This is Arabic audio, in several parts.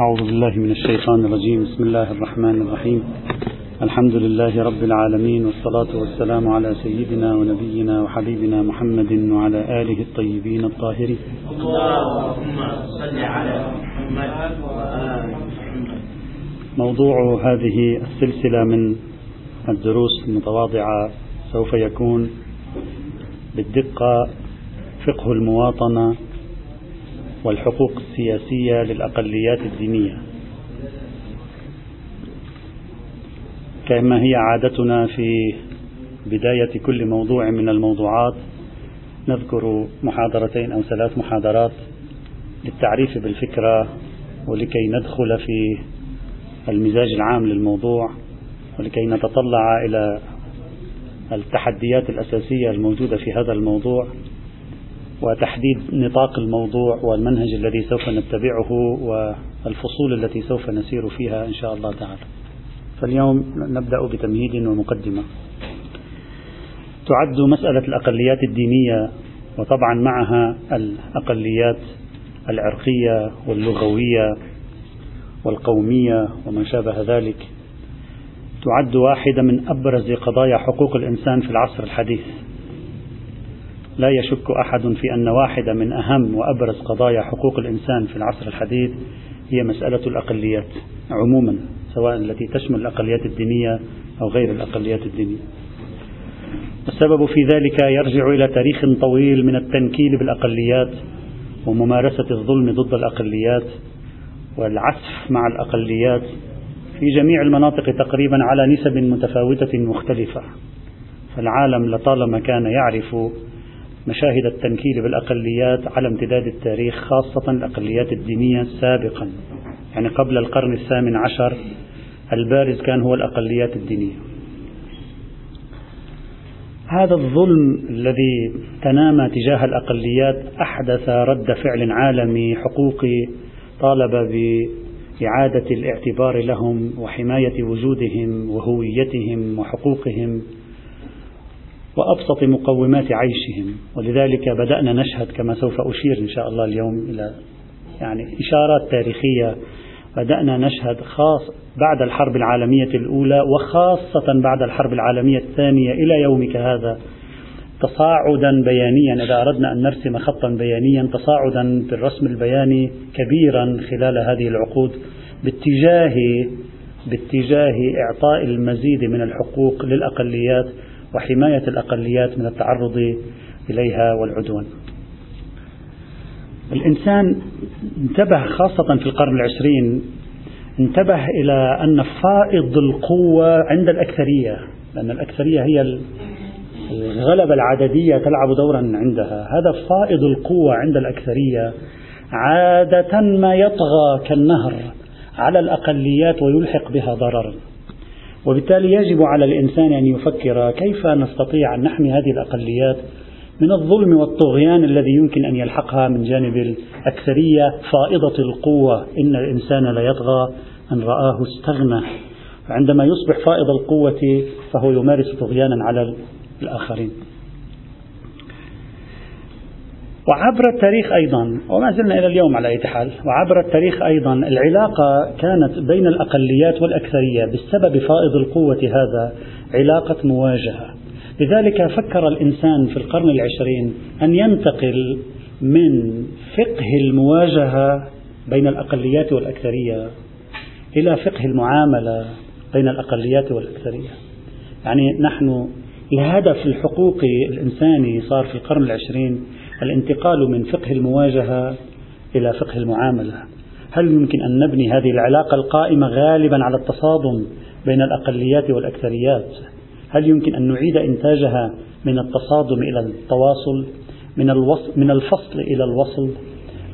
أعوذ بالله من الشيطان الرجيم. بسم الله الرحمن الرحيم. الحمد لله رب العالمين والصلاة والسلام على سيدنا ونبينا وحبيبنا محمد وعلى آله الطيبين الطاهرين. اللهم صل على محمد وآل محمد. موضوع هذه السلسلة من الدروس المتواضعة سوف يكون بالدقة فقه المواطنة والحقوق السياسية للأقليات الدينية. كما هي عادتنا في بداية كل موضوع من الموضوعات نذكر محاضرتين أو ثلاث محاضرات للتعريف بالفكرة ولكي ندخل في المزاج العام للموضوع ولكي نتطلع إلى التحديات الأساسية الموجودة في هذا الموضوع. وتحديد نطاق الموضوع والمنهج الذي سوف نتبعه والفصول التي سوف نسير فيها إن شاء الله تعالى. فاليوم نبدأ بتمهيد ومقدمة. تعد مسألة الأقليات الدينية وطبعا معها الأقليات العرقية واللغوية والقومية وما شابه ذلك. تعد واحدة من أبرز قضايا حقوق الإنسان في العصر الحديث. لا يشك أحد في أن واحدة من أهم وأبرز قضايا حقوق الإنسان في العصر الحديث هي مسألة الأقليات عموما سواء التي تشمل الأقليات الدينية أو غير الأقليات الدينية. السبب في ذلك يرجع إلى تاريخ طويل من التنكيل بالأقليات وممارسة الظلم ضد الأقليات والعسف مع الأقليات في جميع المناطق تقريبا على نسب متفاوتة مختلفة. فالعالم لطالما كان يعرف مشاهد التنكيل بالأقليات على امتداد التاريخ خاصة الأقليات الدينية سابقا. يعني قبل القرن الثامن عشر البارز كان هو الأقليات الدينية. هذا الظلم الذي تنامى تجاه الأقليات أحدث رد فعل عالمي حقوقي طالب بإعادة الاعتبار لهم وحماية وجودهم وهويتهم وحقوقهم. وأبسط مقومات عيشهم. ولذلك بدأنا نشهد كما سوف أشير إن شاء الله اليوم إلى يعني إشارات تاريخية. بدأنا نشهد خاص بعد الحرب العالمية الأولى وخاصة بعد الحرب العالمية الثانية إلى يومك هذا. تصاعدا بيانيا إذا أردنا أن نرسم خطا بيانيا تصاعدا بالرسم البياني كبيرا خلال هذه العقود باتجاه باتجاه إعطاء المزيد من الحقوق للأقليات. وحماية الأقليات من التعرض إليها والعدوان. الإنسان انتبه خاصة في القرن العشرين انتبه إلى أن فائض القوة عند الأكثرية لأن الأكثرية هي الغلبة العددية تلعب دورا عندها. هذا فائض القوة عند الأكثرية. عادة ما يطغى كالنهر على الأقليات ويلحق بها ضررا. وبالتالي يجب على الإنسان أن يفكر كيف نستطيع أن نحمي هذه الأقليات من الظلم والطغيان الذي يمكن أن يلحقها من جانب الأكثرية فائضة القوة. إن الإنسان لا يطغى أن رآه استغنى. عندما يصبح فائض القوة فهو يمارس طغيانا على الآخرين. وعبر التاريخ أيضا وما زلنا إلى اليوم على أي حال وعبر التاريخ أيضا العلاقة كانت بين الأقليات والأكثرية بسبب فائض القوة هذا علاقة مواجهة. لذلك فكر الإنسان في القرن العشرين أن ينتقل من فقه المواجهة بين الأقليات والأكثرية إلى فقه المعاملة بين الأقليات والأكثرية. يعني نحن الهدف الحقوقي الإنساني صار في القرن العشرين الانتقال من فقه المواجهة إلى فقه المعاملة. هل يمكن أن نبني هذه العلاقة القائمة غالبا على التصادم بين الأقليات والأكثريات؟ هل يمكن أن نعيد إنتاجها من التصادم إلى التواصل من, الوصل من الفصل إلى الوصل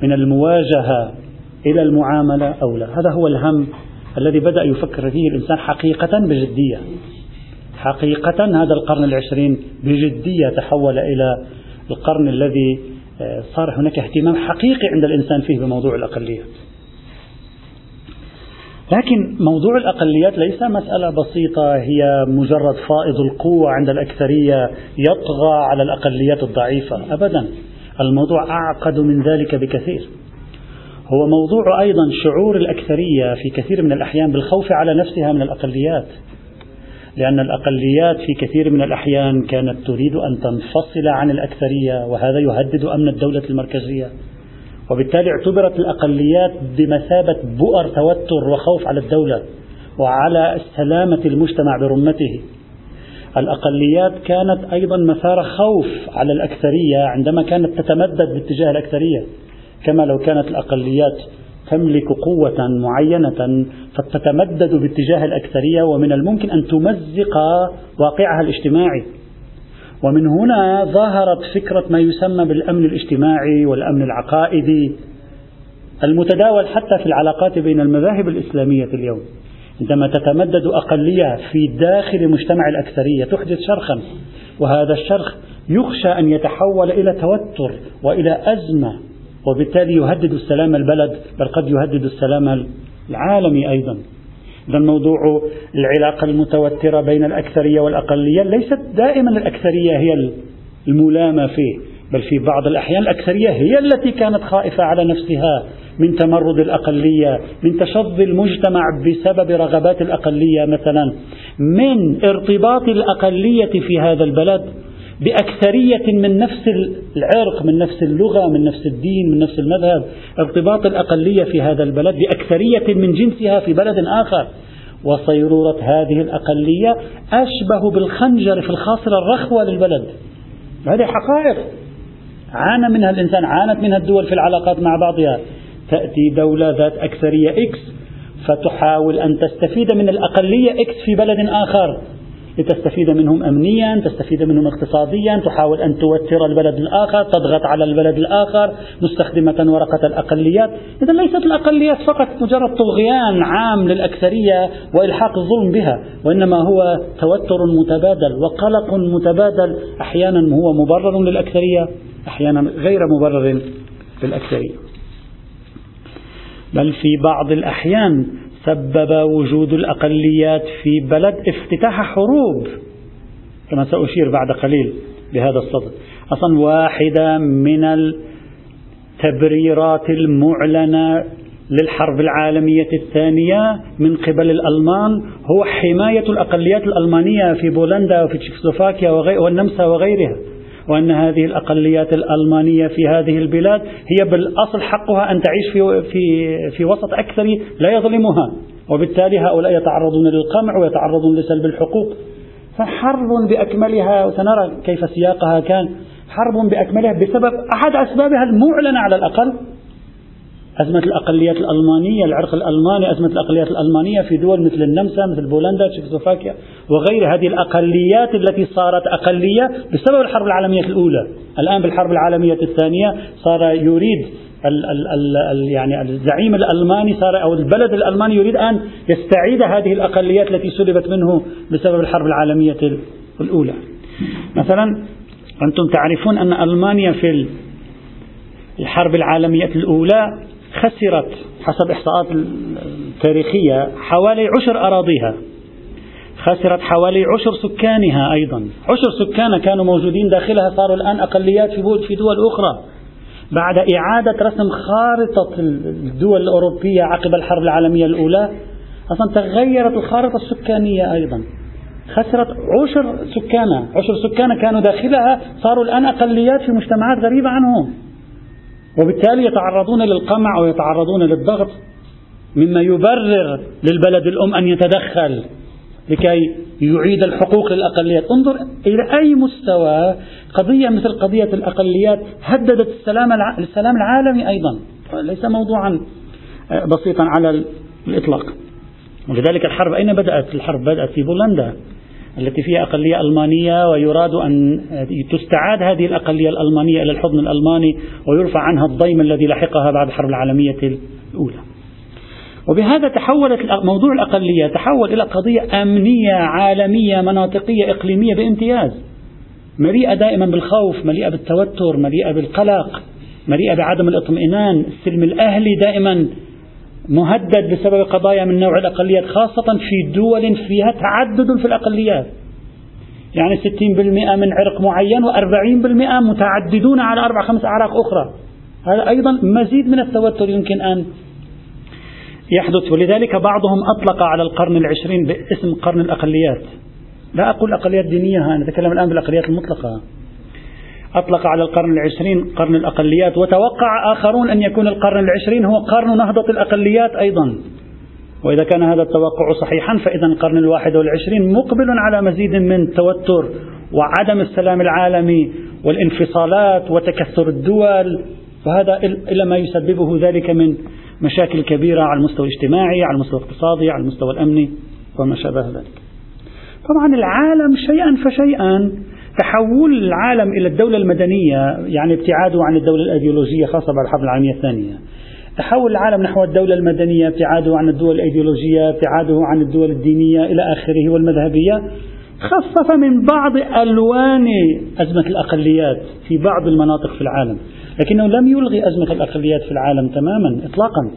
من المواجهة إلى المعاملة أو لا؟ هذا هو الهم الذي بدأ يفكر فيه الإنسان حقيقة بجدية. حقيقة هذا القرن العشرين بجدية تحول إلى القرن الذي آه، صار هناك اهتمام حقيقي عند الإنسان فيه بموضوع الأقليات. لكن موضوع الأقليات ليس مسألة بسيطة هي مجرد فائض القوة عند الأكثرية يطغى على الأقليات الضعيفة. أبدا الموضوع أعقد من ذلك بكثير. هو موضوع أيضا شعور الأكثرية في كثير من الأحيان بالخوف على نفسها من الأقليات. لأن الأقليات في كثير من الأحيان كانت تريد أن تنفصل عن الأكثرية وهذا يهدد أمن الدولة المركزية. وبالتالي اعتبرت الأقليات بمثابة بؤر توتر وخوف على الدولة وعلى سلامة المجتمع برمته. الأقليات كانت أيضا مثار خوف على الأكثرية عندما كانت تتمدد باتجاه الأكثرية كما لو كانت الأقليات تملك قوة معينة فتتمدد باتجاه الأكثرية ومن الممكن أن تمزق واقعها الاجتماعي. ومن هنا ظهرت فكرة ما يسمى بالأمن الاجتماعي والأمن العقائدي المتداول حتى في العلاقات بين المذاهب الإسلامية اليوم. عندما تتمدد أقلية في داخل مجتمع الأكثرية تحدث شرخا وهذا الشرخ يخشى أن يتحول إلى توتر وإلى أزمة وبالتالي يهدد السلام البلد بل قد يهدد السلام العالمي أيضا. إذا موضوع العلاقة المتوترة بين الأكثرية والأقلية ليست دائما الأكثرية هي الملامة فيه بل في بعض الأحيان الأكثرية هي التي كانت خائفة على نفسها من تمرد الأقلية من تشظي المجتمع بسبب رغبات الأقلية. مثلا من ارتباط الأقلية في هذا البلد بأكثرية من نفس العرق من نفس اللغة من نفس الدين من نفس المذهب. ارتباط الأقلية في هذا البلد بأكثرية من جنسها في بلد آخر. وصيرورة هذه الأقلية أشبه بالخنجر في الخاصرة الرخوة للبلد. هذه حقائق. عانى منها الإنسان عانت منها الدول في العلاقات مع بعضها. تأتي دولة ذات أكثرية إكس فتحاول أن تستفيد من الأقلية إكس في بلد آخر. لتستفيد منهم أمنيا تستفيد منهم اقتصاديا تحاول أن توتر البلد الآخر تضغط على البلد الآخر مستخدمة ورقة الأقليات. إذا ليست الأقليات فقط مجرد طغيان عام للأكثرية وإلحاق الظلم بها وإنما هو توتر متبادل وقلق متبادل. أحيانا هو مبرر للأكثرية أحيانا غير مبرر للأكثرية. بل في بعض الأحيان سبب وجود الأقليات في بلد افتتاح حروب كما سأشير بعد قليل بهذا الصدد. أصلا واحدة من التبريرات المعلنة للحرب العالمية الثانية من قبل الألمان هو حماية الأقليات الألمانية في بولندا وفي تشيكوسلوفاكيا والنمسا وغيرها. وأن هذه الأقليات الألمانية في هذه البلاد هي بالأصل حقها أن تعيش في, في, في وسط أكثر لا يظلمها. وبالتالي هؤلاء يتعرضون للقمع ويتعرضون لسلب الحقوق. فحرب بأكملها وسنرى كيف سياقها كان حرب بأكملها بسبب أحد أسبابها المعلنة على الأقل أزمة الأقليات الألمانية العرق الألماني أزمة الأقليات الألمانية في دول مثل النمسا مثل بولندا تشيكوسلوفاكيا وغير هذه الأقليات التي صارت أقلية بسبب الحرب العالمية الأولى. الآن بالحرب العالمية الثانية صار يريد ال ال ال ال يعني الزعيم الألماني صار أو البلد الألماني يريد أن يستعيد هذه الأقليات التي سلبت منه بسبب الحرب العالمية الأولى. مثلا أنتم تعرفون أن ألمانيا في الحرب العالمية الأولى خسرت حسب إحصاءات التاريخية حوالي عشر أراضيها. خسرت حوالي عشر سكانها أيضا. عشر سكان كانوا موجودين داخلها صاروا الآن أقليات في دول أخرى. بعد إعادة رسم خارطة الدول الأوروبية عقب الحرب العالمية الأولى أصلا تغيرت الخارطة السكانية أيضا. خسرت عشر سكانها. عشر سكان كانوا داخلها صاروا الآن أقليات في مجتمعات غريبة عنهم. وبالتالي يتعرضون للقمع ويتعرضون للضغط مما يبرر للبلد الأم أن يتدخل لكي يعيد الحقوق للأقليات. انظر إلى أي مستوى قضية مثل قضية الأقليات هددت السلام السلام العالمي أيضا. ليس موضوعا بسيطا على الإطلاق. ولذلك الحرب أين بدأت؟ الحرب بدأت في بولندا. التي فيها أقلية ألمانية ويراد أن تستعاد هذه الأقلية الألمانية إلى الحضن الألماني ويرفع عنها الضيم الذي لحقها بعد الحرب العالمية الأولى. وبهذا تحولت موضوع الأقلية تحول إلى قضية أمنية عالمية مناطقية إقليمية بامتياز. مليئة دائما بالخوف مليئة بالتوتر مليئة بالقلق مليئة بعدم الاطمئنان. السلم الأهلي دائما مهدد بسبب قضايا من نوع الأقليات خاصة في دول فيها تعدد في الأقليات. يعني 60% من عرق معين و40% متعددون على أربع خمس أعراق أخرى. هذا أيضا مزيد من التوتر يمكن أن يحدث. ولذلك بعضهم أطلق على القرن العشرين باسم قرن الأقليات. لا أقول أقليات دينية أنا أتكلم الآن بالأقليات المطلقة. أطلق على القرن العشرين قرن الأقليات وتوقع آخرون أن يكون القرن العشرين هو قرن نهضة الأقليات أيضا. وإذا كان هذا التوقع صحيحا فإذا القرن الواحد والعشرين مقبل على مزيد من التوتر وعدم السلام العالمي والانفصالات وتكثر الدول وهذا إلى ما يسببه ذلك من مشاكل كبيرة على المستوى الاجتماعي على المستوى الاقتصادي على المستوى الأمني وما شابه ذلك. طبعا العالم شيئا فشيئا تحول العالم إلى الدولة المدنية يعني ابتعاده عن الدولة الأيديولوجية خاصة بعد الحرب العالمية الثانية. تحول العالم نحو الدولة المدنية ابتعاده عن الدول الأيديولوجية ابتعاده عن الدول الدينية إلى آخره والمذهبية خفف من بعض ألوان أزمة الأقليات في بعض المناطق في العالم. لكنه لم يلغي أزمة الأقليات في العالم تماما إطلاقا.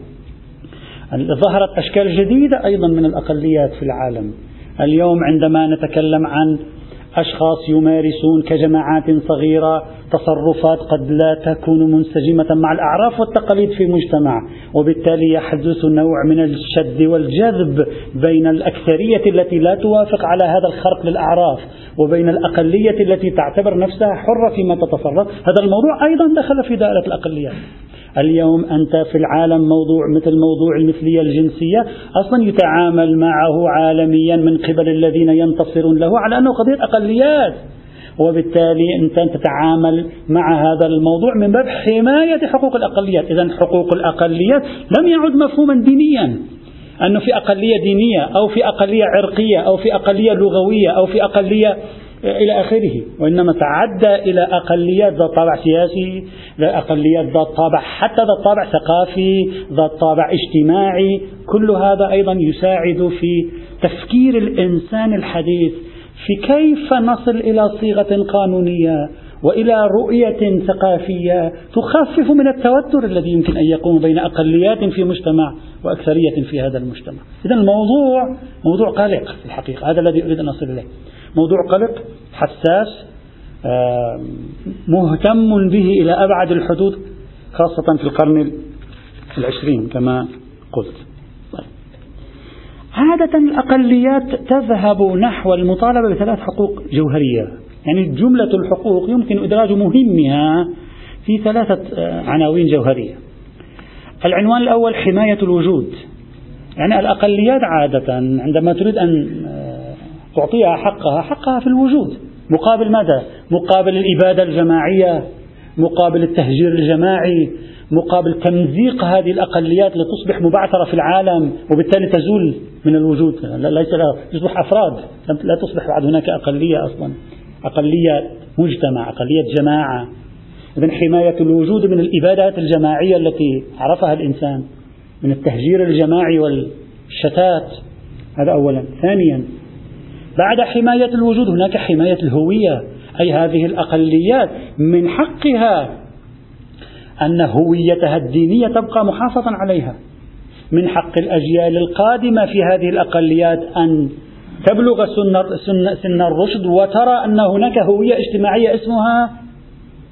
ظهرت أشكال جديدة أيضا من الأقليات في العالم. اليوم عندما نتكلم عن أشخاص يمارسون كجماعات صغيرة تصرفات قد لا تكون منسجمة مع الأعراف والتقاليد في مجتمع وبالتالي يحدث نوع من الشد والجذب بين الأكثرية التي لا توافق على هذا الخرق للأعراف وبين الأقلية التي تعتبر نفسها حرة فيما تتصرف. هذا الموضوع أيضا دخل في دائرة الأقليات. اليوم أنت في العالم موضوع مثل موضوع المثلية الجنسية أصلا يتعامل معه عالميا من قبل الذين ينتصرون له على أنه قضية أقليات. وبالتالي أنت تتعامل مع هذا الموضوع من باب حماية حقوق الأقليات. إذا حقوق الأقليات لم يعد مفهوما دينيا. أنه في أقلية دينية أو في أقلية عرقية أو في أقلية لغوية أو في أقلية إلى آخره وإنما تعدى إلى أقليات ذات طابع سياسي أقليات ذات طابع حتى ذات طابع ثقافي ذات طابع اجتماعي كل هذا أيضا يساعد في تفكير الإنسان الحديث في كيف نصل إلى صيغة قانونية وإلى رؤية ثقافية تخفف من التوتر الذي يمكن أن يقوم بين أقليات في مجتمع وأكثرية في هذا المجتمع. اذا الموضوع موضوع قلق في الحقيقة، هذا الذي أريد أن أصل إليه. موضوع قلق حساس مهتم به إلى أبعد الحدود خاصة في القرن العشرين كما قلت. عادة الأقليات تذهب نحو المطالبة بثلاث حقوق جوهرية. يعني جملة الحقوق يمكن إدراج مهمها في ثلاثة آه، عناوين جوهرية. العنوان الأول حماية الوجود. يعني الأقليات عادة عندما تريد أن آه، تعطيها حقها حقها في الوجود. مقابل ماذا؟ مقابل الإبادة الجماعية مقابل التهجير الجماعي مقابل تمزيق هذه الأقليات لتصبح مبعثرة في العالم وبالتالي تزول من الوجود. ليس لها تصبح أفراد. لا تصبح بعد هناك أقلية أصلا. أقلية مجتمع أقلية جماعة. إذا حماية الوجود من الإبادات الجماعية التي عرفها الإنسان من التهجير الجماعي والشتات. هذا أولا. ثانيا بعد حماية الوجود هناك حماية الهوية أي هذه الأقليات. من حقها أن هويتها الدينية تبقى محافظا عليها. من حق الأجيال القادمة في هذه الأقليات أن تبلغ سن, سن الرشد وترى أن هناك هوية اجتماعية اسمها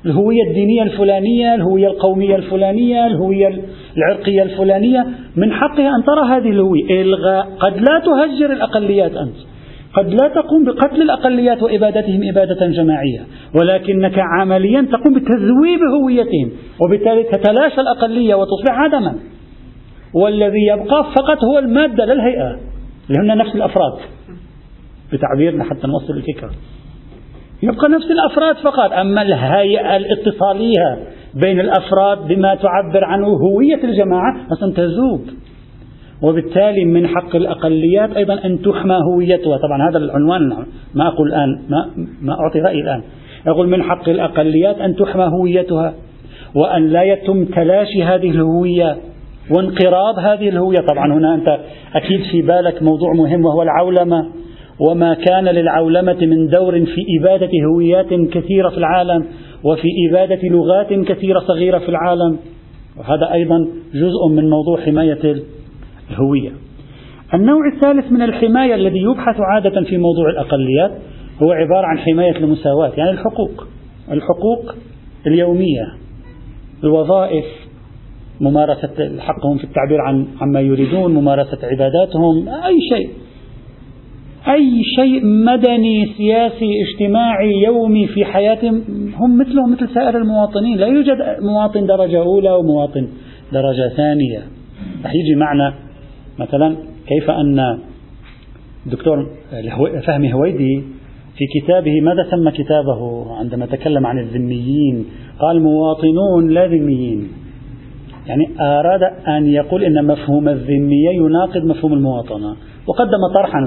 الهوية الدينية الفلانية الهوية القومية الفلانية الهوية العرقية الفلانية. من حقها أن ترى هذه الهوية. إلغاء. قد لا تهجر الأقليات أنت. قد لا تقوم بقتل الأقليات وإبادتهم إبادة جماعية ولكنك عمليا تقوم بتذويب هويتهم وبالتالي تتلاشى الأقلية وتصبح عدما. والذي يبقى فقط هو المادة لا الهيئة اللي هن نفس الأفراد. بتعبيرنا حتى نوصل الفكرة. يبقى نفس الأفراد فقط أما الهيئة الاتصالية بين الأفراد بما تعبر عنه هوية الجماعة أصلا تذوب وبالتالي من حق الأقليات أيضا أن تحمى هويتها. طبعا هذا العنوان ما أقول الآن ما, ما أعطي رأيي الآن. أقول من حق الأقليات أن تحمى هويتها وأن لا يتم تلاشي هذه الهوية وانقراض هذه الهوية. طبعا هنا أنت أكيد في بالك موضوع مهم وهو العولمة. وما كان للعولمة من دور في إبادة هويات كثيرة في العالم وفي إبادة لغات كثيرة صغيرة في العالم. وهذا أيضا جزء من موضوع حماية الهوية. النوع الثالث من الحماية الذي يبحث عادة في موضوع الأقليات هو عبارة عن حماية المساواة يعني الحقوق. الحقوق اليومية الوظائف ممارسة حقهم في التعبير عن عما يريدون ممارسة عباداتهم أي شيء. أي شيء مدني سياسي اجتماعي يومي في حياتهم هم مثلهم مثل سائر المواطنين. لا يوجد مواطن درجة أولى ومواطن درجة ثانية. رح يجي معنا مثلا كيف أن الدكتور فهمي هويدي في كتابه ماذا سمى كتابه عندما تكلم عن الذميين؟ قال مواطنون لا ذميين. يعني أراد أن يقول أن مفهوم الذمية يناقض مفهوم المواطنة. وقدم طرحا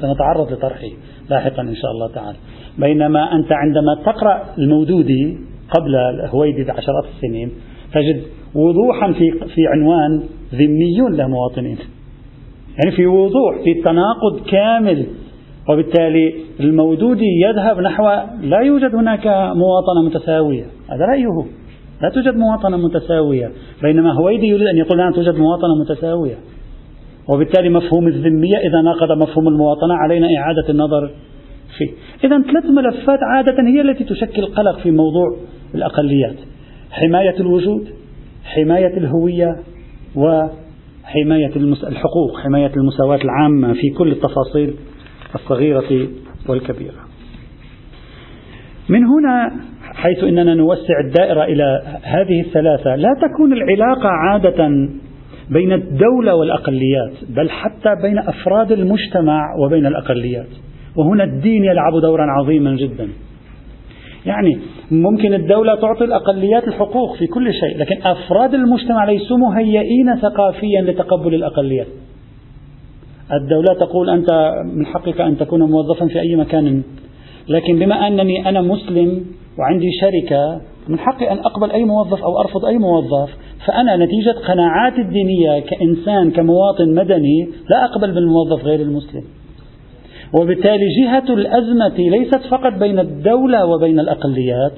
سنتعرض لطرحه لاحقا إن شاء الله تعالى. بينما أنت عندما تقرأ المودودي قبل هويدي عشرات السنين تجد وضوحا في في عنوان ذميون لا مواطنين. يعني في وضوح في تناقض كامل. وبالتالي المودودي يذهب نحو لا يوجد هناك مواطنة متساوية. هذا رأيه. لا توجد مواطنة متساوية. بينما هويدي يريد أن يقول لا توجد مواطنة متساوية. وبالتالي مفهوم الذمية إذا ناقض مفهوم المواطنة علينا إعادة النظر فيه. إذا ثلاث ملفات عادة هي التي تشكل قلق في موضوع الأقليات. حماية الوجود حماية الهوية وحماية الحقوق حماية المساواة العامة في كل التفاصيل الصغيرة والكبيرة. من هنا حيث إننا نوسع الدائرة إلى هذه الثلاثة لا تكون العلاقة عادة بين الدولة والأقليات بل حتى بين أفراد المجتمع وبين الأقليات. وهنا الدين يلعب دورا عظيما جدا. يعني ممكن الدولة تعطي الأقليات الحقوق في كل شيء لكن أفراد المجتمع ليسوا مهيئين ثقافيا لتقبل الأقليات. الدولة تقول أنت من حقك أن تكون موظفا في أي مكان. لكن بما أنني أنا مسلم وعندي شركة من حقي أن أقبل أي موظف أو أرفض أي موظف فأنا نتيجة قناعاتي الدينية كإنسان كمواطن مدني لا أقبل بالموظف غير المسلم. وبالتالي جهة الأزمة ليست فقط بين الدولة وبين الأقليات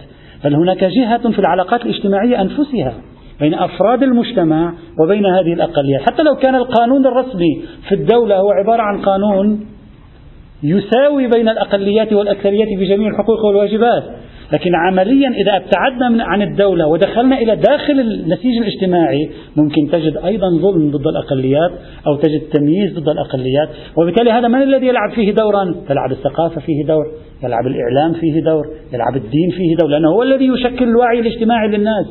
بل هناك جهة في العلاقات الاجتماعية أنفسها بين أفراد المجتمع وبين هذه الأقليات. حتى لو كان القانون الرسمي في الدولة هو عبارة عن قانون يساوي بين الأقليات والأكثريات في جميع الحقوق والواجبات لكن عمليا إذا أبتعدنا من عن الدولة ودخلنا إلى داخل النسيج الاجتماعي ممكن تجد أيضا ظلم ضد الأقليات أو تجد تمييز ضد الأقليات. وبالتالي هذا من الذي يلعب فيه دورا؟ تلعب الثقافة فيه دور يلعب الإعلام فيه دور يلعب الدين فيه دور لأنه هو الذي يشكل الوعي الاجتماعي للناس.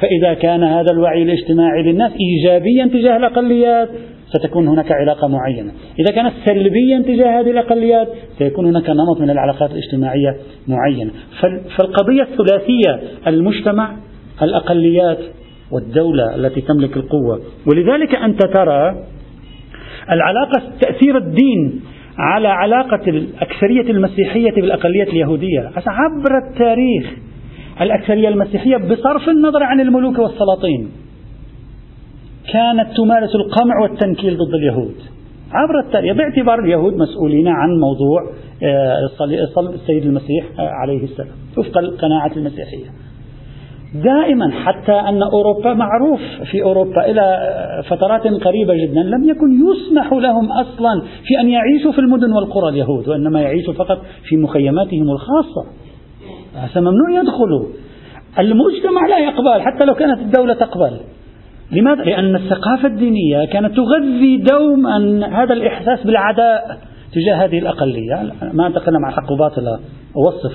فإذا كان هذا الوعي الاجتماعي للناس إيجابيا تجاه الأقليات ستكون هناك علاقة معينة. إذا كانت سلبيا تجاه هذه الأقليات سيكون هناك نمط من العلاقات الاجتماعية معينة فالقضية الثلاثية المجتمع الأقليات والدولة التي تملك القوة. ولذلك أنت ترى العلاقة تأثير الدين على علاقة الأكثرية المسيحية بالأقلية اليهودية. عبر التاريخ الأكثرية المسيحية بصرف النظر عن الملوك والسلاطين. كانت تمارس القمع والتنكيل ضد اليهود. عبر التاريخ باعتبار اليهود مسؤولين عن موضوع آه، صلب السيد المسيح آه، عليه السلام وفق القناعة المسيحية. دائما حتى أن أوروبا معروف في أوروبا إلى آه، فترات قريبة جدا لم يكن يسمح لهم أصلا في أن يعيشوا في المدن والقرى اليهود وإنما يعيشوا فقط في مخيماتهم الخاصة. هذا ممنوع يدخلوا. المجتمع لا يقبل حتى لو كانت الدولة تقبل. لماذا؟ لأن الثقافة الدينية كانت تغذي دوما هذا الإحساس بالعداء تجاه هذه الأقلية. ما أتكلم عن حق وباطل أوصف.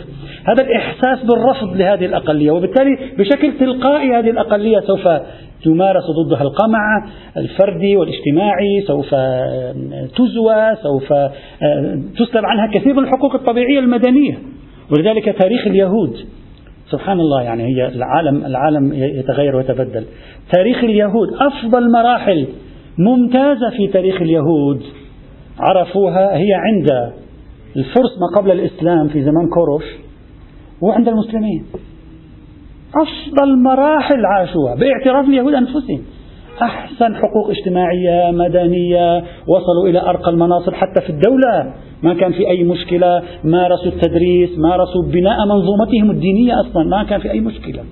هذا الإحساس بالرفض لهذه الأقلية وبالتالي بشكل تلقائي هذه الأقلية سوف تمارس ضدها القمع الفردي والاجتماعي سوف تزوى سوف تسلب عنها كثير من الحقوق الطبيعية المدنية. ولذلك تاريخ اليهود سبحان الله يعني هي العالم العالم يتغير ويتبدل. تاريخ اليهود أفضل مراحل ممتازة في تاريخ اليهود. عرفوها هي عند الفرس ما قبل الإسلام في زمان كوروش وعند المسلمين. أفضل مراحل عاشوها باعتراف اليهود أنفسهم. أحسن حقوق اجتماعية مدنية وصلوا إلى أرقى المناصب حتى في الدولة. ما كان في أي مشكلة مارسوا التدريس مارسوا بناء منظومتهم الدينية أصلا ما كان في أي مشكلة.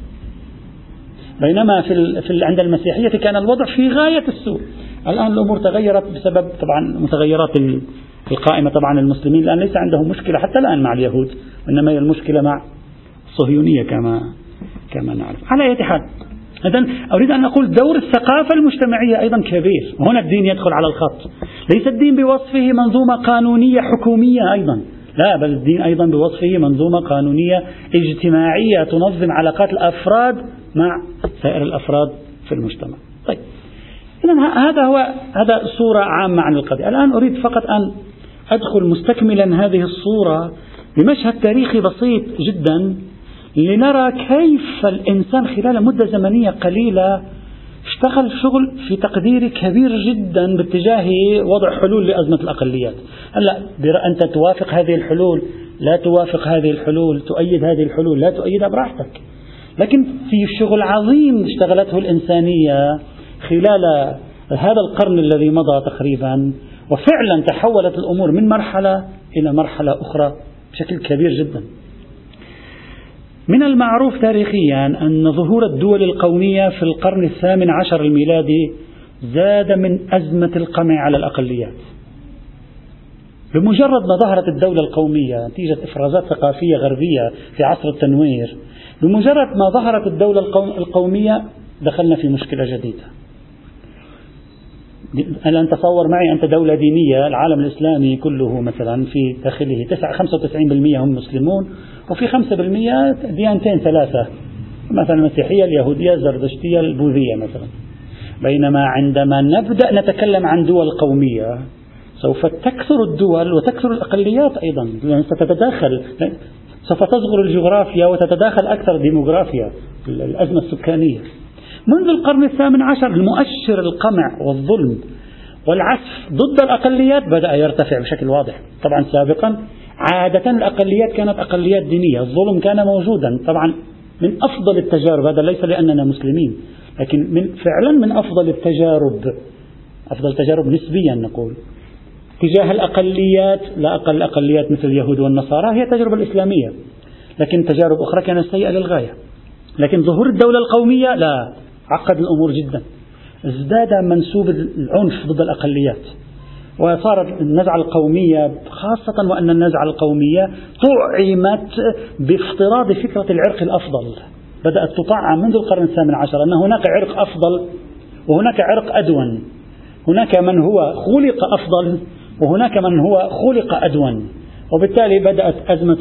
بينما في, في عند المسيحية كان الوضع في غاية السوء. الآن الأمور تغيرت بسبب طبعا متغيرات القائمة طبعا المسلمين. الآن ليس عندهم مشكلة حتى الآن مع اليهود وإنما هي المشكلة مع الصهيونية كما كما نعرف. على أي حال إذا أريد أن أقول دور الثقافة المجتمعية أيضا كبير. هنا الدين يدخل على الخط. ليس الدين بوصفه منظومة قانونية حكومية أيضا. لا بل الدين أيضا بوصفه منظومة قانونية اجتماعية تنظم علاقات الأفراد مع سائر الأفراد في المجتمع. طيب. إذا هذا هو هذا صورة عامة عن القضية. الآن أريد فقط أن أدخل مستكملا هذه الصورة بمشهد تاريخي بسيط جدا. لنرى كيف الإنسان خلال مدة زمنية قليلة اشتغل شغل في تقديري كبير جدا باتجاه وضع حلول لأزمة الأقليات. هلأ أنت توافق هذه الحلول لا توافق هذه الحلول تؤيد هذه الحلول لا تؤيدها براحتك. لكن في شغل عظيم اشتغلته الإنسانية خلال هذا القرن الذي مضى تقريبا وفعلا تحولت الأمور من مرحلة إلى مرحلة أخرى بشكل كبير جدا. من المعروف تاريخيا أن ظهور الدول القومية في القرن الثامن عشر الميلادي زاد من أزمة القمع على الأقليات. بمجرد ما ظهرت الدولة القومية نتيجة إفرازات ثقافية غربية في عصر التنوير بمجرد ما ظهرت الدولة القومية دخلنا في مشكلة جديدة. الآن تصور معي أنت دولة دينية العالم الإسلامي كله مثلا في داخله 95% هم مسلمون وفي 5% ديانتين ثلاثة مثلا المسيحية اليهودية الزردشتية البوذية مثلا. بينما عندما نبدأ نتكلم عن دول قومية سوف تكثر الدول وتكثر الأقليات أيضا لأن ستتداخل سوف تصغر الجغرافيا وتتداخل أكثر ديموغرافيا الأزمة السكانية. منذ القرن الثامن عشر المؤشر القمع والظلم والعسف ضد الأقليات بدأ يرتفع بشكل واضح. طبعا سابقا عادة الأقليات كانت أقليات دينية الظلم كان موجودا. طبعا من أفضل التجارب هذا ليس لأننا مسلمين لكن من فعلا من أفضل التجارب أفضل التجارب نسبيا نقول تجاه الأقليات لا أقل الأقليات مثل اليهود والنصارى هي التجربة الإسلامية. لكن تجارب أخرى كانت سيئة للغاية. لكن ظهور الدولة القومية لا عقد الأمور جدا. ازداد منسوب العنف ضد الأقليات. وصارت النزعة القومية خاصة وأن النزعة القومية طعمت بافتراض فكرة العرق الأفضل. بدأت تطعم منذ القرن الثامن عشر أن هناك عرق أفضل وهناك عرق أدون. هناك من هو خلق أفضل وهناك من هو خلق أدون. وبالتالي بدأت أزمة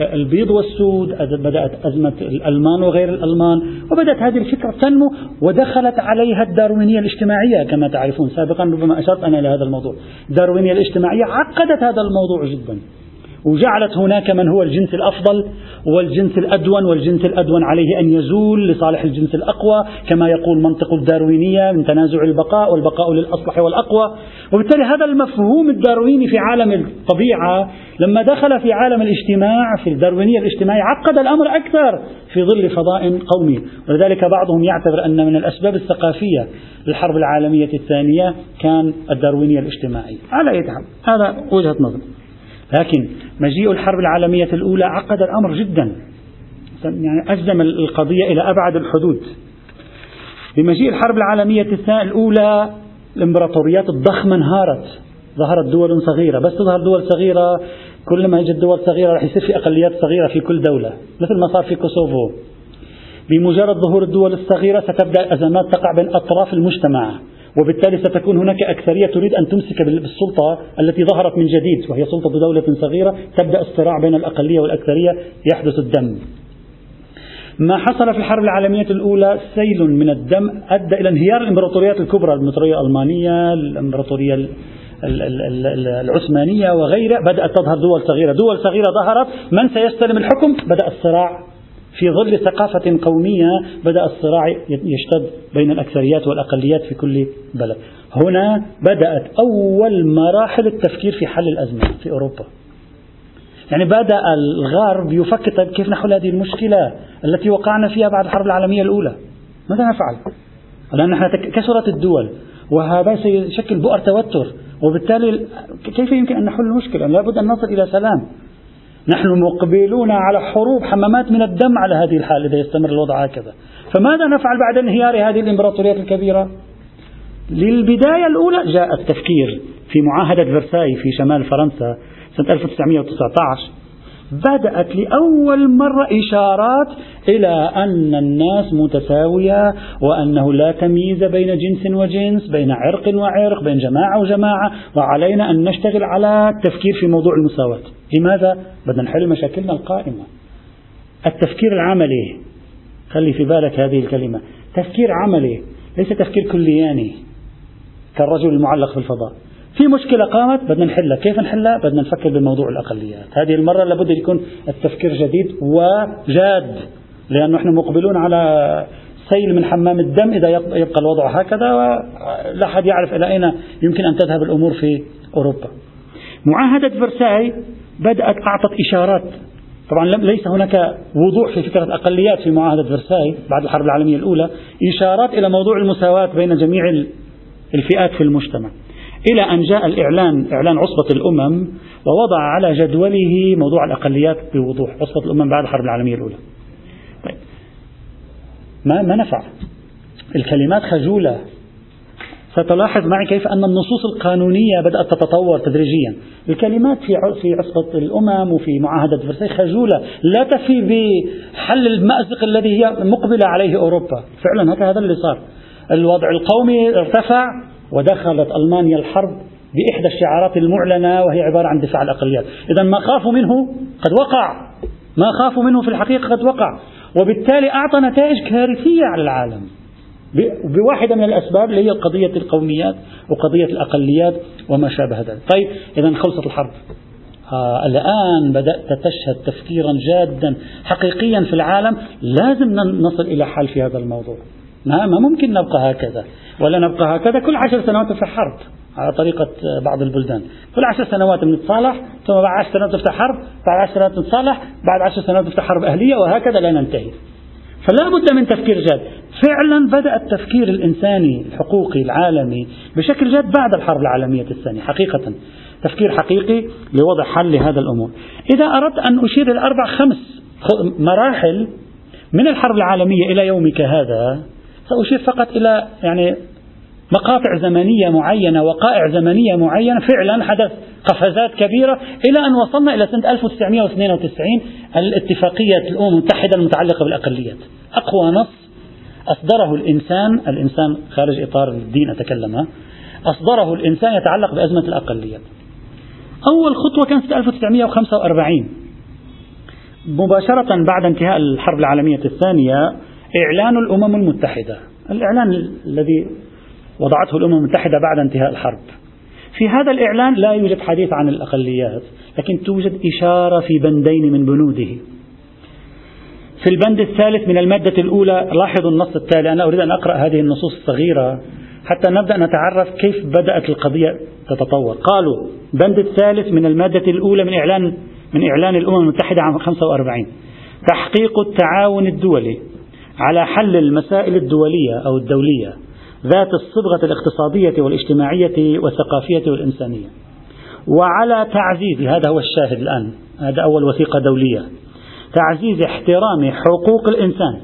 البيض والسود بدأت أزمة الألمان وغير الألمان وبدأت هذه الفكرة تنمو ودخلت عليها الداروينية الاجتماعية كما تعرفون. سابقا ربما أشرت أنا إلى هذا الموضوع. الداروينية الاجتماعية عقدت هذا الموضوع جدا. وجعلت هناك من هو الجنس الأفضل والجنس الأدون والجنس الأدون عليه أن يزول لصالح الجنس الأقوى كما يقول منطق الداروينية من تنازع البقاء والبقاء للأصلح والأقوى. وبالتالي هذا المفهوم الدارويني في عالم الطبيعة لما دخل في عالم الاجتماع في الداروينية الاجتماعية عقد الأمر أكثر في ظل فضاء قومي. ولذلك بعضهم يعتبر أن من الأسباب الثقافية للحرب العالمية الثانية كان الداروينية الاجتماعية على أي هذا وجهة نظر. لكن مجيء الحرب العالمية الأولى عقد الأمر جدا. يعني أجزم القضية إلى أبعد الحدود. بمجيء الحرب العالمية الأولى الإمبراطوريات الضخمة انهارت. ظهرت دول صغيرة. بس تظهر دول صغيرة كل ما اجت دول صغيرة راح يصير في أقليات صغيرة في كل دولة. مثل ما صار في كوسوفو. بمجرد ظهور الدول الصغيرة ستبدأ أزمات تقع بين أطراف المجتمع. وبالتالي ستكون هناك أكثرية تريد أن تمسك بالسلطة التي ظهرت من جديد وهي سلطة دولة صغيرة تبدأ الصراع بين الأقلية والأكثرية يحدث الدم. ما حصل في الحرب العالمية الأولى سيل من الدم أدى إلى انهيار الإمبراطوريات الكبرى الإمبراطورية الألمانية الإمبراطورية العثمانية وغيرها. بدأت تظهر دول صغيرة. دول صغيرة ظهرت. من سيستلم الحكم؟ بدأ الصراع في ظل ثقافة قومية بدأ الصراع يشتد بين الأكثريات والأقليات في كل بلد هنا بدأت أول مراحل التفكير في حل الأزمة في أوروبا يعني بدأ الغرب يفكر طيب كيف نحل هذه المشكلة التي وقعنا فيها بعد الحرب العالمية الأولى ماذا نفعل؟ لأن نحن كثرت الدول وهذا سيشكل بؤر توتر وبالتالي كيف يمكن أن نحل المشكلة؟ لابد أن نصل إلى سلام نحن مقبلون على حروب حمامات من الدم على هذه الحال إذا يستمر الوضع هكذا. فماذا نفعل بعد انهيار هذه الإمبراطوريات الكبيرة؟ للبداية الأولى جاء التفكير في معاهدة فرساي في شمال فرنسا سنة 1919 بدأت لأول مرة إشارات إلى أن الناس متساوية وأنه لا تمييز بين جنس وجنس بين عرق وعرق بين جماعة وجماعة وعلينا أن نشتغل على التفكير في موضوع المساواة. لماذا؟ بدنا نحل مشاكلنا القائمة. التفكير العملي خلي في بالك هذه الكلمة تفكير عملي ليس تفكير كلياني كالرجل المعلق في الفضاء. في مشكلة قامت بدنا نحلها. كيف نحلها؟ بدنا نفكر بموضوع الأقليات. هذه المرة لابد يكون التفكير جديد وجاد لأنه نحن مقبلون على سيل من حمام الدم إذا يبقى الوضع هكذا لا أحد يعرف إلى أين يمكن أن تذهب الأمور في أوروبا. معاهدة فرساي بدأت أعطت إشارات. طبعا ليس هناك وضوح في فكرة الأقليات في معاهدة فرساي بعد الحرب العالمية الأولى. إشارات إلى موضوع المساواة بين جميع الفئات في المجتمع. إلى أن جاء الإعلان إعلان عصبة الأمم ووضع على جدوله موضوع الأقليات بوضوح عصبة الأمم بعد الحرب العالمية الأولى. طيب. ما, ما نفع؟ الكلمات خجولة. ستلاحظ معي كيف أن النصوص القانونية بدأت تتطور تدريجيا. الكلمات في في عصبة الأمم وفي معاهدة فرساي خجولة. لا تفي بحل المأزق الذي هي مقبلة عليه أوروبا. فعلا هذا اللي صار. الوضع القومي ارتفع. ودخلت ألمانيا الحرب بإحدى الشعارات المعلنة وهي عبارة عن دفاع الأقليات. إذا ما خافوا منه قد وقع. ما خافوا منه في الحقيقة قد وقع. وبالتالي أعطى نتائج كارثية على العالم. بواحدة من الأسباب اللي هي قضية القوميات وقضية الأقليات وما شابه ذلك. طيب إذا خلصت الحرب. آه الآن بدأت تشهد تفكيرا جادا حقيقيا في العالم. لازم نصل إلى حل في هذا الموضوع. ما, ما ممكن نبقى هكذا. ولا نبقى هكذا كل عشر سنوات في حرب على طريقة بعض البلدان. كل عشر سنوات بنتصالح ثم بعد عشر سنوات تفتح حرب بعد عشر سنوات نتصالح بعد عشر سنوات تفتح حرب أهلية وهكذا لا ننتهي. فلا بد من تفكير جاد. فعلا بدأ التفكير الإنساني الحقوقي العالمي بشكل جاد بعد الحرب العالمية الثانية حقيقة. تفكير حقيقي لوضع حل لهذا الأمور. إذا أردت أن أشير إلى أربع خمس مراحل من الحرب العالمية إلى يومك هذا سأشير فقط إلى يعني مقاطع زمنية معينة وقائع زمنية معينة. فعلا حدث قفزات كبيرة إلى أن وصلنا إلى سنة 1992 الاتفاقية الأمم المتحدة المتعلقة بالأقليات. أقوى نص أصدره الإنسان الإنسان خارج إطار الدين أتكلم أصدره الإنسان يتعلق بأزمة الأقليات. أول خطوة كانت سنة 1945 مباشرة بعد انتهاء الحرب العالمية الثانية إعلان الأمم المتحدة الإعلان الذي وضعته الأمم المتحدة بعد انتهاء الحرب. في هذا الإعلان لا يوجد حديث عن الأقليات لكن توجد إشارة في بندين من بنوده. في البند الثالث من المادة الأولى لاحظوا النص التالي أنا أريد أن أقرأ هذه النصوص الصغيرة حتى نبدأ نتعرف كيف بدأت القضية تتطور. قالوا بند الثالث من المادة الأولى من إعلان من إعلان الأمم المتحدة عام 45 تحقيق التعاون الدولي. على حل المسائل الدولية أو الدولية ذات الصبغة الاقتصادية والاجتماعية والثقافية والإنسانية. وعلى تعزيز هذا هو الشاهد الآن هذا أول وثيقة دولية تعزيز احترام حقوق الإنسان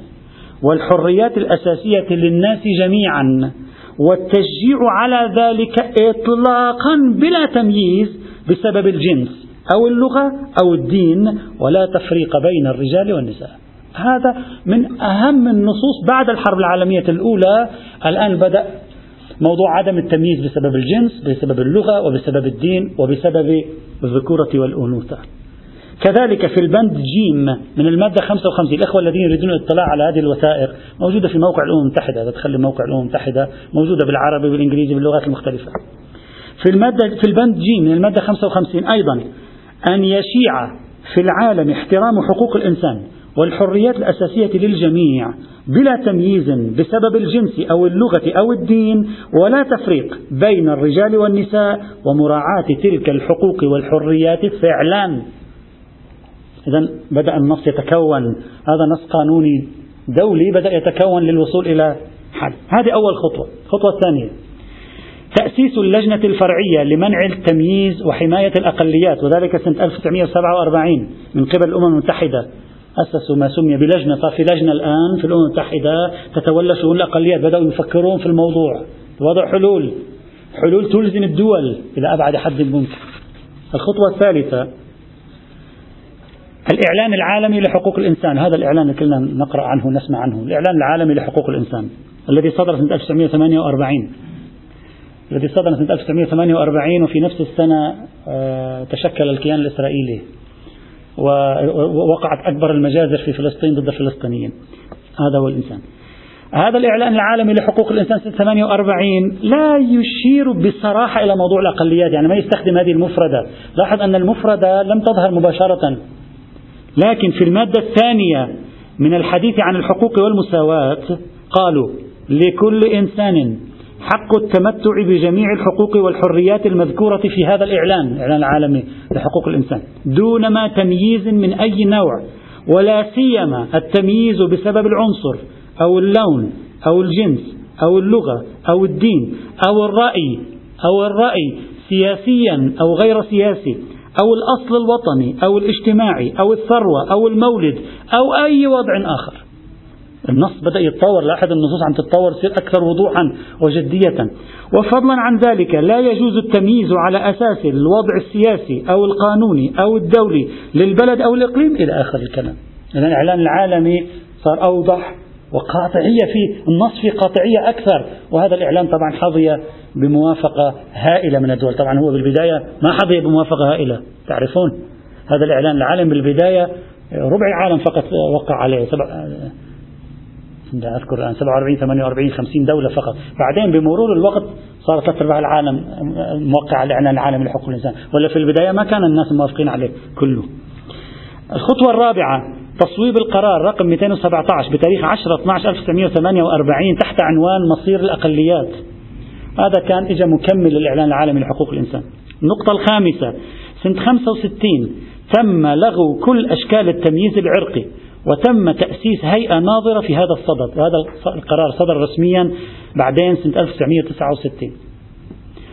والحريات الأساسية للناس جميعا والتشجيع على ذلك إطلاقا بلا تمييز بسبب الجنس أو اللغة أو الدين ولا تفريق بين الرجال والنساء. هذا من أهم النصوص بعد الحرب العالمية الأولى. الآن بدأ موضوع عدم التمييز بسبب الجنس بسبب اللغة وبسبب الدين وبسبب الذكورة والأنوثة. كذلك في البند جيم من المادة 55 الأخوة الذين يريدون الاطلاع على هذه الوثائق موجودة في موقع الأمم المتحدة. إذا تخلي موقع الأمم المتحدة موجودة بالعربي والإنجليزي باللغات المختلفة. في المادة في البند جيم من المادة 55 أيضا أن يشيع في العالم احترام حقوق الإنسان. والحريات الأساسية للجميع بلا تمييز بسبب الجنس أو اللغة أو الدين ولا تفريق بين الرجال والنساء ومراعاة تلك الحقوق والحريات فعلا. إذا بدأ النص يتكون. هذا نص قانوني دولي بدأ يتكون للوصول إلى حل. هذه أول خطوة. الخطوة الثانية. تأسيس اللجنة الفرعية لمنع التمييز وحماية الأقليات وذلك سنة 1947 من قبل الأمم المتحدة. أسسوا ما سمي بلجنة. صار في لجنة الآن في الأمم المتحدة تتولى شؤون الأقليات بدأوا يفكرون في الموضوع. وضع حلول. حلول تلزم الدول إلى أبعد حد ممكن. الخطوة الثالثة الإعلان العالمي لحقوق الإنسان. هذا الإعلان اللي كلنا نقرأ عنه ونسمع عنه. الإعلان العالمي لحقوق الإنسان الذي صدر سنة 1948 الذي صدر سنة 1948 وفي نفس السنة آه، تشكل الكيان الإسرائيلي. ووقعت أكبر المجازر في فلسطين ضد الفلسطينيين. هذا هو الإنسان. هذا الإعلان العالمي لحقوق الإنسان سنة 48 لا يشير بصراحة إلى موضوع الأقليات يعني ما يستخدم هذه المفردة. لاحظ أن المفردة لم تظهر مباشرة. لكن في المادة الثانية من الحديث عن الحقوق والمساواة قالوا لكل إنسان حق التمتع بجميع الحقوق والحريات المذكورة في هذا الإعلان الإعلان العالمي لحقوق الإنسان دون ما تمييز من أي نوع ولا سيما التمييز بسبب العنصر أو اللون أو الجنس أو اللغة أو الدين أو الرأي أو الرأي سياسيا أو غير سياسي أو الأصل الوطني أو الاجتماعي أو الثروة أو المولد أو أي وضع آخر. النص بدأ يتطور لاحظ النصوص عم تتطور تصير أكثر وضوحا وجدية. وفضلا عن ذلك لا يجوز التمييز على أساس الوضع السياسي أو القانوني أو الدولي للبلد أو الإقليم إلى آخر الكلام. الإعلان العالمي صار أوضح وقاطعية فيه النص فيه قاطعية أكثر. وهذا الإعلان طبعا حظي بموافقة هائلة من الدول. طبعا هو بالبداية ما حظي بموافقة هائلة تعرفون؟ هذا الإعلان العالمي بالبداية ربع العالم فقط وقع عليه أذكر الآن 47 48 50 دولة فقط. بعدين بمرور الوقت صار ثلاث أرباع العالم موقع على الإعلان العالمي لحقوق الإنسان. ولا في البداية ما كان الناس موافقين عليه كله. الخطوة الرابعة تصويب القرار رقم 217 بتاريخ 10 12 1948 تحت عنوان مصير الأقليات. هذا كان إجا مكمل للإعلان العالمي لحقوق الإنسان. النقطة الخامسة سنة 65 تم لغو كل أشكال التمييز العرقي. وتم تأسيس هيئة ناظرة في هذا الصدد هذا القرار صدر رسميا بعدين سنة 1969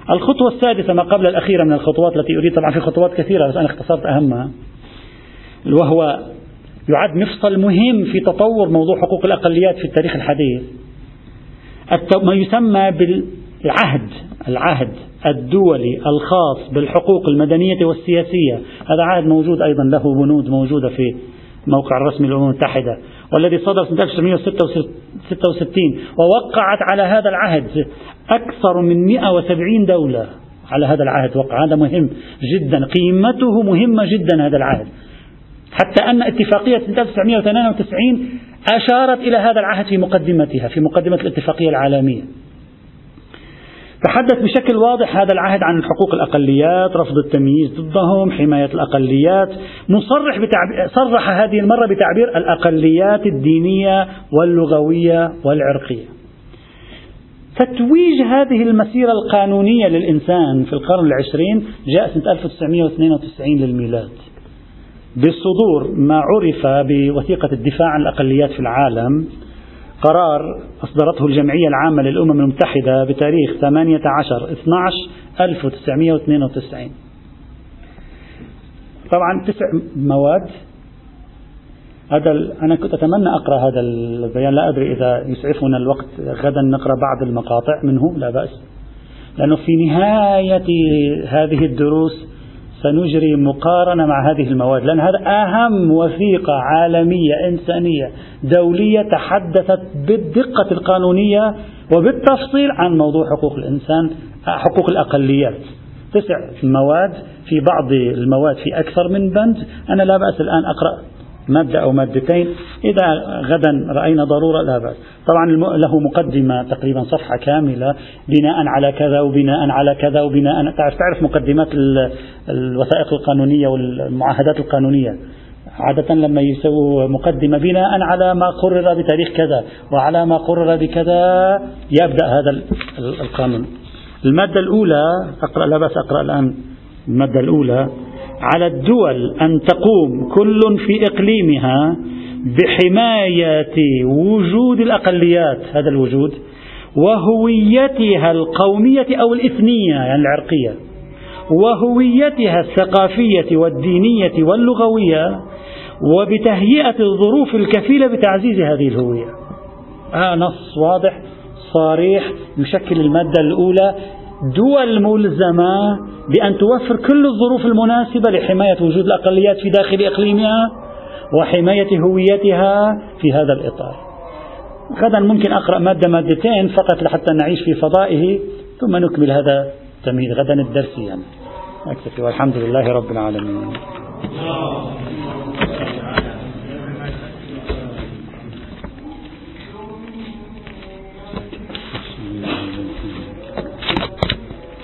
الخطوة السادسة ما قبل الأخيرة من الخطوات التي أريد طبعا في خطوات كثيرة بس أنا اختصرت أهمها وهو يعد مفصل مهم في تطور موضوع حقوق الأقليات في التاريخ الحديث. ما يسمى بالعهد العهد الدولي الخاص بالحقوق المدنية والسياسية. هذا عهد موجود أيضا له بنود موجودة في الموقع الرسمي للأمم المتحدة والذي صدر سنة 1966 ووقعت على هذا العهد أكثر من 170 دولة على هذا العهد. وقع هذا مهم جدا قيمته مهمة جدا هذا العهد. حتى أن اتفاقية 1998 أشارت إلى هذا العهد في مقدمتها في مقدمة الاتفاقية العالمية. تحدث بشكل واضح هذا العهد عن حقوق الأقليات رفض التمييز ضدهم حماية الأقليات. مصرح بتعبير صرح هذه المرة بتعبير الأقليات الدينية واللغوية والعرقية. تتويج هذه المسيرة القانونية للإنسان في القرن العشرين جاء سنة 1992 للميلاد. بصدور ما عرف بوثيقة الدفاع عن الأقليات في العالم قرار أصدرته الجمعية العامة للأمم المتحدة بتاريخ 18 12 1992 طبعا تسع مواد. هذا أنا كنت أتمنى أقرأ هذا البيان لا أدري إذا يسعفنا الوقت غدا نقرأ بعض المقاطع منه لا بأس. لأنه في نهاية هذه الدروس سنجري مقارنة مع هذه المواد لأن هذا أهم وثيقة عالمية إنسانية دولية تحدثت بالدقة القانونية وبالتفصيل عن موضوع حقوق الإنسان حقوق الأقليات. تسع مواد في بعض المواد في أكثر من بند أنا لا بأس الآن أقرأ مادة أو مادتين. إذا غدا رأينا ضرورة لا بأس. طبعا له مقدمة تقريبا صفحة كاملة. بناء على كذا وبناء على كذا وبناء تعرف تعرف مقدمات الوثائق القانونية والمعاهدات القانونية. عادة لما يسووا مقدمة بناء على ما قرر بتاريخ كذا وعلى ما قرر بكذا يبدأ هذا القانون. المادة الأولى أقرأ لا بأس أقرأ الآن. المادة الأولى على الدول أن تقوم كل في إقليمها بحماية وجود الأقليات هذا الوجود وهويتها القومية أو الإثنية يعني العرقية وهويتها الثقافية والدينية واللغوية وبتهيئة الظروف الكفيلة بتعزيز هذه الهوية. آه نص واضح صريح يشكل المادة الأولى دول ملزمة بأن توفر كل الظروف المناسبة لحماية وجود الأقليات في داخل إقليمها وحماية هويتها في هذا الإطار. غدا ممكن أقرأ مادة مادتين فقط لحتى نعيش في فضائه ثم نكمل هذا التمهيد غدا الدرس يعني. أكتفي والحمد لله رب العالمين.